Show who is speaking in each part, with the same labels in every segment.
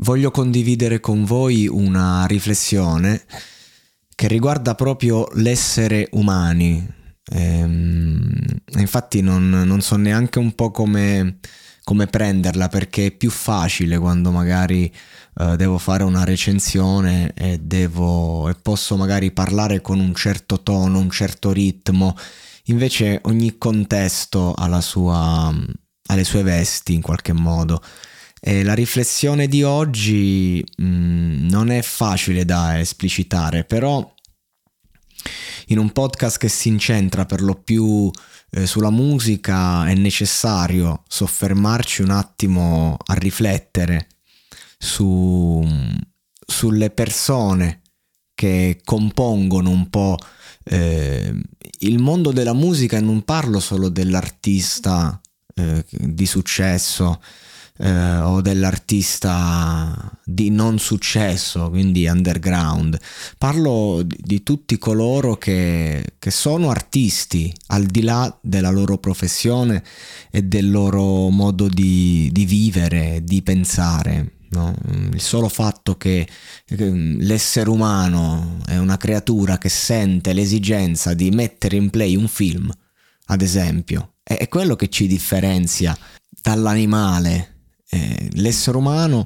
Speaker 1: Voglio condividere con voi una riflessione che riguarda proprio l'essere umani. Ehm, infatti non, non, so neanche un po' come, come, prenderla perché è più facile quando magari eh, devo fare una recensione e, devo, e posso magari parlare con un certo tono, un certo ritmo. Invece ogni contesto ha, sua, ha le sue vesti in qualche modo. E la riflessione di oggi mh, mm, non è facile da esplicitare, però in un podcast che si incentra per lo più eh, sulla musica è necessario soffermarci un attimo a riflettere su, sulle persone che compongono un po' eh, il mondo della musica. E non parlo solo dell'artista eh, di successo eh, o dell'artista di non successo, quindi underground. Parlo di, di tutti coloro che, che, sono artisti al di là della loro professione e del loro modo di, di vivere, di pensare. No? Il solo fatto che l'essere umano è una creatura che sente l'esigenza di mettere in play un film, ad esempio, è quello che ci differenzia dall'animale eh, l'essere umano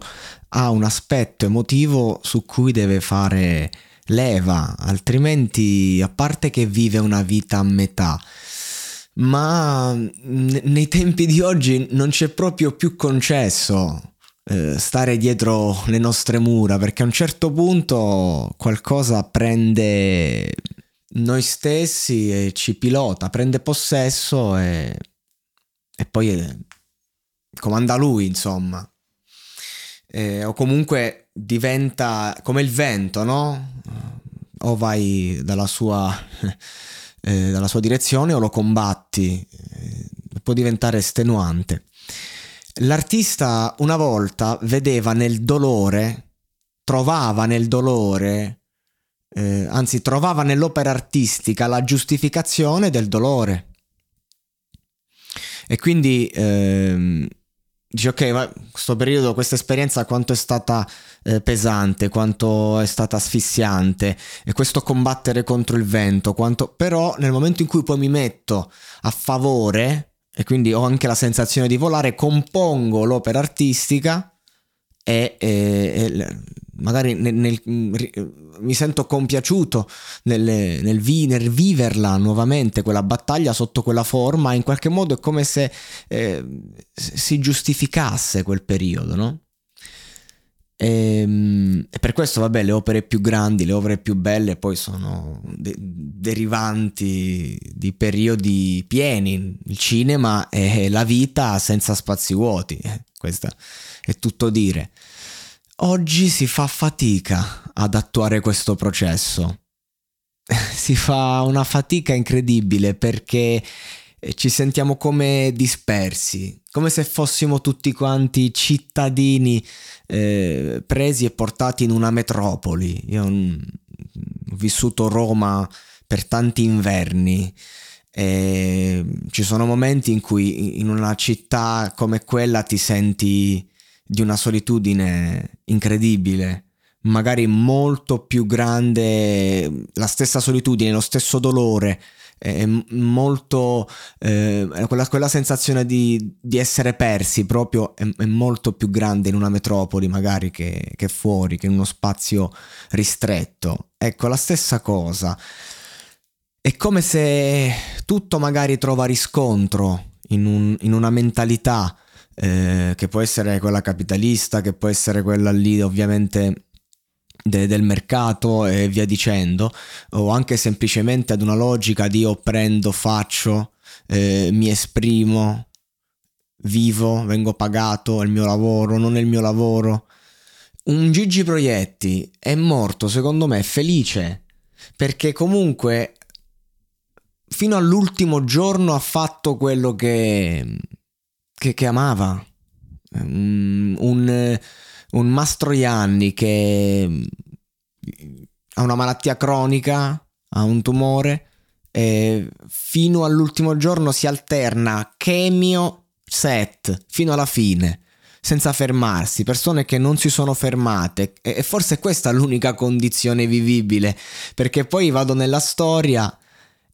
Speaker 1: ha un aspetto emotivo su cui deve fare leva, altrimenti a parte che vive una vita a metà, ma nei tempi di oggi non c'è proprio più concesso eh, stare dietro le nostre mura perché a un certo punto qualcosa prende noi stessi e ci pilota, prende possesso e, e poi comanda lui, insomma. Eh, o comunque diventa come il vento, no? O vai dalla sua, eh, dalla sua direzione o lo combatti, eh, può diventare estenuante. L'artista una volta vedeva nel dolore, trovava nel dolore, eh, anzi trovava nell'opera artistica la giustificazione del dolore. E quindi ehm, dici ok, ma questo periodo, questa esperienza quanto è stata eh, pesante, quanto è stata asfissiante? E questo combattere contro il vento, quanto... però nel momento in cui poi mi metto a favore e quindi ho anche la sensazione di volare, compongo l'opera artistica e, e, e magari nel, nel, mi sento compiaciuto nel, nel, vi, nel, viverla nuovamente quella battaglia sotto quella forma, in qualche modo è come se eh, si giustificasse quel periodo, no? E, ehm, e, per questo, vabbè, le opere più grandi, le opere più belle poi sono de- derivanti di periodi pieni. Il cinema è la vita senza spazi vuoti, eh, questo è tutto dire. Oggi si fa fatica ad attuare questo processo. si fa una fatica incredibile perché ci sentiamo come dispersi, come se fossimo tutti quanti cittadini eh, presi e portati in una metropoli. Io ho vissuto Roma per tanti inverni. E ci sono momenti in cui in una città come quella ti senti di una solitudine incredibile magari molto più grande, la stessa solitudine, lo stesso dolore, è molto eh, quella, quella, sensazione di, di, essere persi proprio è, è, molto più grande in una metropoli magari che, che, fuori, che in uno spazio ristretto. Ecco, la stessa cosa. È come se tutto magari trova riscontro in, un, in una mentalità eh, che può essere quella capitalista, che può essere quella lì ovviamente de- del mercato e via dicendo, o anche semplicemente ad una logica di io prendo, faccio, eh, mi esprimo, vivo, vengo pagato, è il mio lavoro, non è il mio lavoro. Un Gigi Proietti è morto, secondo me, felice, perché comunque fino all'ultimo giorno ha fatto quello che, che, che amava. Un, un un Mastroianni che mm, ha una malattia cronica, ha un tumore, e fino all'ultimo giorno si alterna chemio set fino alla fine senza fermarsi, persone che non si sono fermate e forse questa è l'unica condizione vivibile perché poi vado nella storia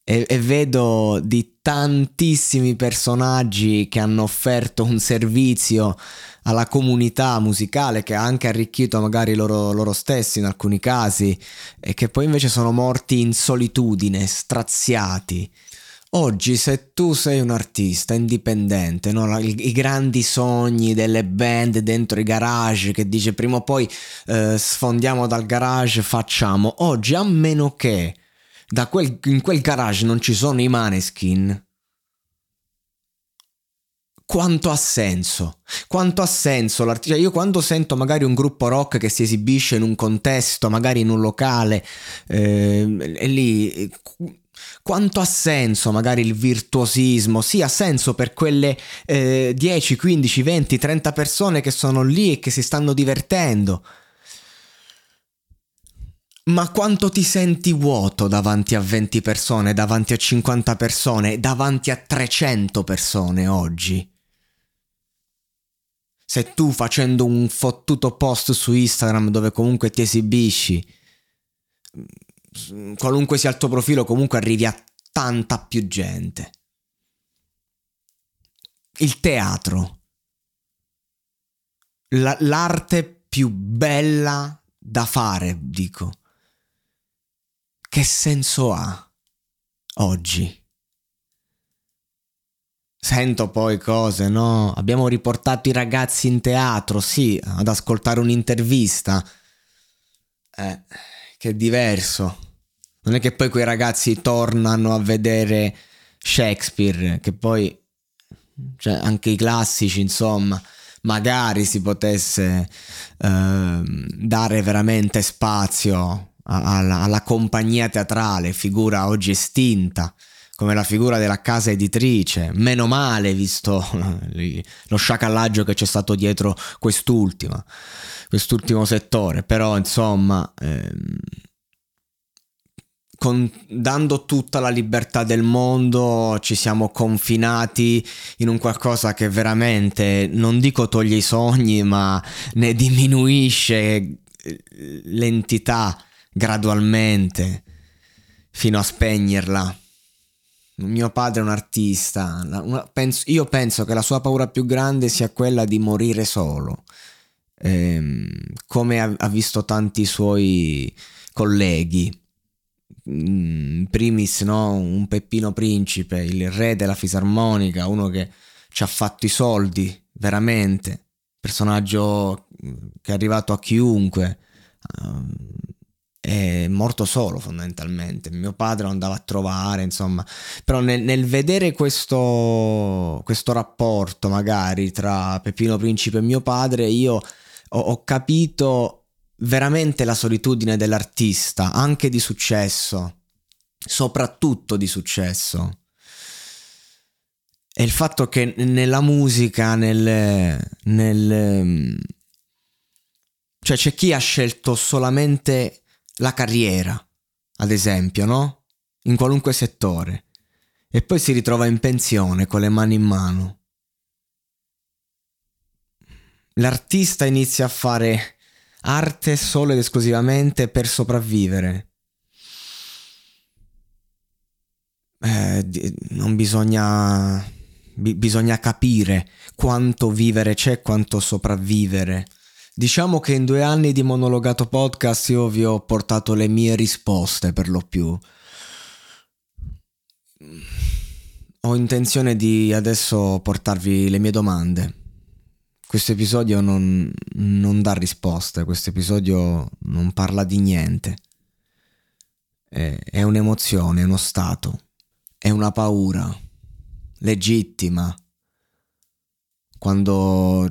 Speaker 1: e, e, vedo di tantissimi personaggi che hanno offerto un servizio alla comunità musicale che ha anche arricchito magari loro, loro stessi in alcuni casi e che poi invece sono morti in solitudine, straziati. Oggi se tu sei un artista indipendente, no? I, grandi sogni delle band dentro i garage che dice prima o poi eh, sfondiamo dal garage, facciamo. Oggi a meno che quel, in quel garage non ci sono i maneskin. Quanto ha senso? Quanto ha senso l'artista? Cioè io quando sento magari un gruppo rock che si esibisce in un contesto, magari in un locale, eh, e lì quanto ha senso magari il virtuosismo? Sì, ha senso per quelle eh, 10, 15, 20, 30 persone che sono lì e che si stanno divertendo. Ma quanto ti senti vuoto davanti a 20 persone, davanti a 50 persone, davanti a 300 persone oggi? Se tu facendo un fottuto post su Instagram dove comunque ti esibisci, qualunque sia il tuo profilo, comunque arrivi a tanta più gente. Il teatro. La, l'arte più bella da fare, dico che senso ha oggi? Sento poi cose, no? Abbiamo riportato i ragazzi in teatro, sì, ad ascoltare un'intervista. Eh, che è diverso. Non è che poi quei ragazzi tornano a vedere Shakespeare, che poi, cioè, anche i classici, insomma, magari si potesse eh, dare veramente spazio alla, alla compagnia teatrale, figura oggi estinta, come la figura della casa editrice, meno male visto lo sciacallaggio che c'è stato dietro quest'ultima, quest'ultimo settore, però insomma, ehm, con, dando tutta la libertà del mondo ci siamo confinati in un qualcosa che veramente, non dico toglie i sogni, ma ne diminuisce eh, l'entità gradualmente fino a spegnerla. Mio padre è un artista, io penso che la sua paura più grande sia quella di morire solo, ehm, come ha, visto tanti suoi colleghi. In mm, primis no? un Peppino Principe, il re della fisarmonica, uno che ci ha fatto i soldi, veramente, personaggio che è arrivato a chiunque, ehm, è morto solo fondamentalmente. Mio padre lo andava a trovare, insomma. Però nel, nel vedere questo, questo, rapporto magari tra Peppino Principe e mio padre, io ho, ho capito veramente la solitudine dell'artista, anche di successo, soprattutto di successo. è il fatto che nella musica, nel, nel cioè c'è chi ha scelto solamente la carriera, ad esempio, no? In qualunque settore. E poi si ritrova in pensione con le mani in mano. L'artista inizia a fare arte solo ed esclusivamente per sopravvivere. Eh, non bisogna, bi- bisogna capire quanto vivere c'è, quanto sopravvivere. Diciamo che in due anni di monologato podcast io vi ho portato le mie risposte per lo più. Ho intenzione di adesso portarvi le mie domande. Questo episodio non, non dà risposte, questo episodio non parla di niente. È, è un'emozione, è uno stato, è una paura legittima. Quando,